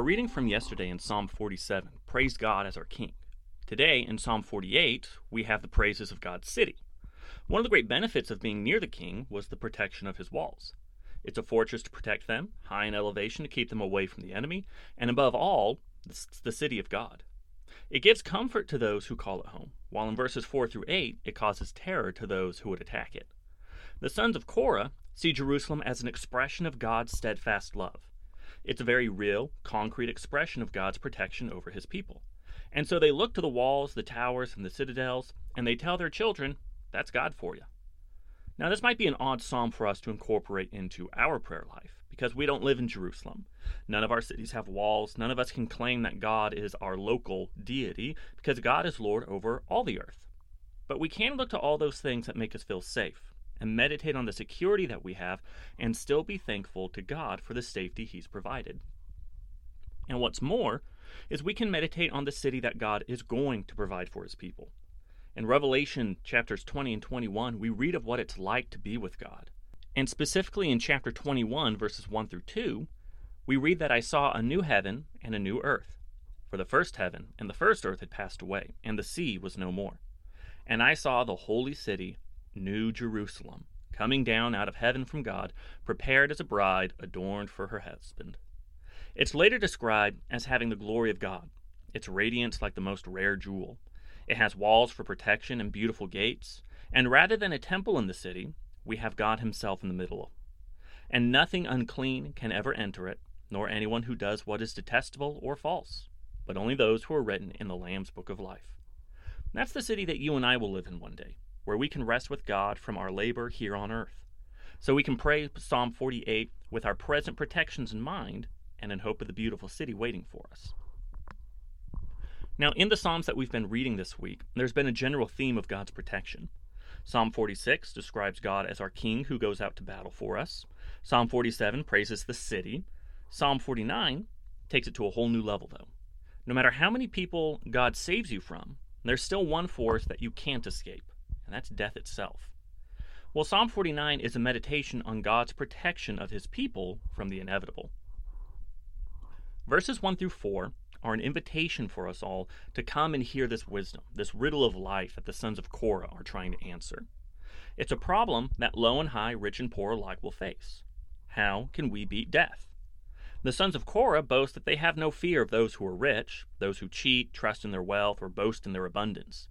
Our reading from yesterday in Psalm 47 praised God as our King. Today, in Psalm 48, we have the praises of God's city. One of the great benefits of being near the king was the protection of his walls. It's a fortress to protect them, high in elevation to keep them away from the enemy, and above all, the city of God. It gives comfort to those who call it home, while in verses 4 through 8, it causes terror to those who would attack it. The sons of Korah see Jerusalem as an expression of God's steadfast love. It's a very real, concrete expression of God's protection over his people. And so they look to the walls, the towers, and the citadels, and they tell their children, that's God for you. Now, this might be an odd psalm for us to incorporate into our prayer life because we don't live in Jerusalem. None of our cities have walls. None of us can claim that God is our local deity because God is Lord over all the earth. But we can look to all those things that make us feel safe and meditate on the security that we have and still be thankful to God for the safety He's provided. And what's more, is we can meditate on the city that God is going to provide for His people. In Revelation chapters 20 and 21, we read of what it's like to be with God. And specifically in chapter 21, verses 1 through 2, we read that I saw a new heaven and a new earth. For the first heaven and the first earth had passed away, and the sea was no more. And I saw the holy city, New Jerusalem, coming down out of heaven from God, prepared as a bride adorned for her husband. It's later described as having the glory of God, its radiance like the most rare jewel. It has walls for protection and beautiful gates, and rather than a temple in the city, we have God Himself in the middle. And nothing unclean can ever enter it, nor anyone who does what is detestable or false, but only those who are written in the Lamb's book of life. That's the city that you and I will live in one day, where we can rest with God from our labor here on earth. So we can pray Psalm 48 with our present protections in mind and in hope of the beautiful city waiting for us. Now, in the Psalms that we've been reading this week, there's been a general theme of God's protection. Psalm 46 describes God as our king who goes out to battle for us. Psalm 47 praises the city. Psalm 49 takes it to a whole new level, though. No matter how many people God saves you from, there's still one force that you can't escape, and that's death itself. Well, Psalm 49 is a meditation on God's protection of his people from the inevitable. Verses 1 through 4 are an invitation for us all to come and hear this wisdom, this riddle of life that the sons of Korah are trying to answer. It's a problem that low and high, rich and poor alike will face. How can we beat death? The sons of Korah boast that they have no fear of those who are rich, those who cheat, trust in their wealth, or boast in their abundance.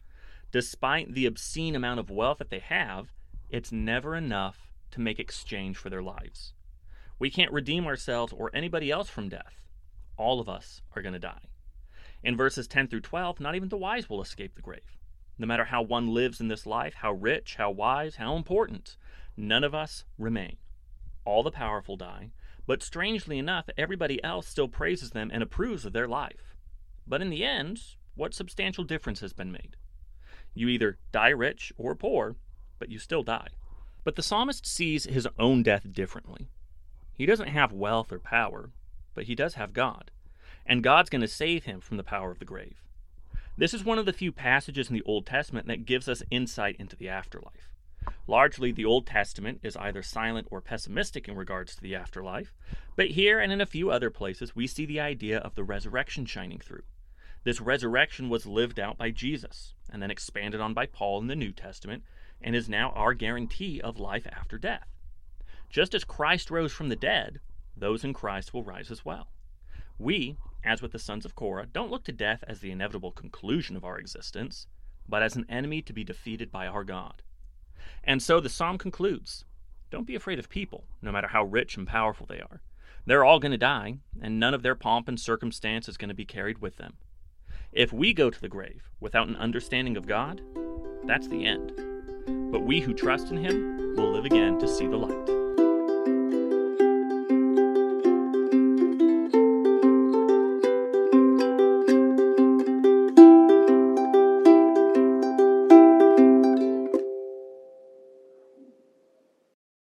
Despite the obscene amount of wealth that they have, it's never enough to make exchange for their lives. We can't redeem ourselves or anybody else from death all of us are going to die. In verses 10 through 12, not even the wise will escape the grave. No matter how one lives in this life, how rich, how wise, how important, none of us remain. All the powerful die, but strangely enough, everybody else still praises them and approves of their life. But in the end, what substantial difference has been made? You either die rich or poor, but you still die. But the psalmist sees his own death differently. He doesn't have wealth or power, but he does have God. And God's going to save him from the power of the grave. This is one of the few passages in the Old Testament that gives us insight into the afterlife. Largely, the Old Testament is either silent or pessimistic in regards to the afterlife, but here and in a few other places, we see the idea of the resurrection shining through. This resurrection was lived out by Jesus and then expanded on by Paul in the New Testament and is now our guarantee of life after death. Just as Christ rose from the dead, those in Christ will rise as well. We, as with the sons of Korah, don't look to death as the inevitable conclusion of our existence, but as an enemy to be defeated by our God. And so the psalm concludes Don't be afraid of people, no matter how rich and powerful they are. They're all going to die, and none of their pomp and circumstance is going to be carried with them. If we go to the grave without an understanding of God, that's the end. But we who trust in Him will live again to see the light.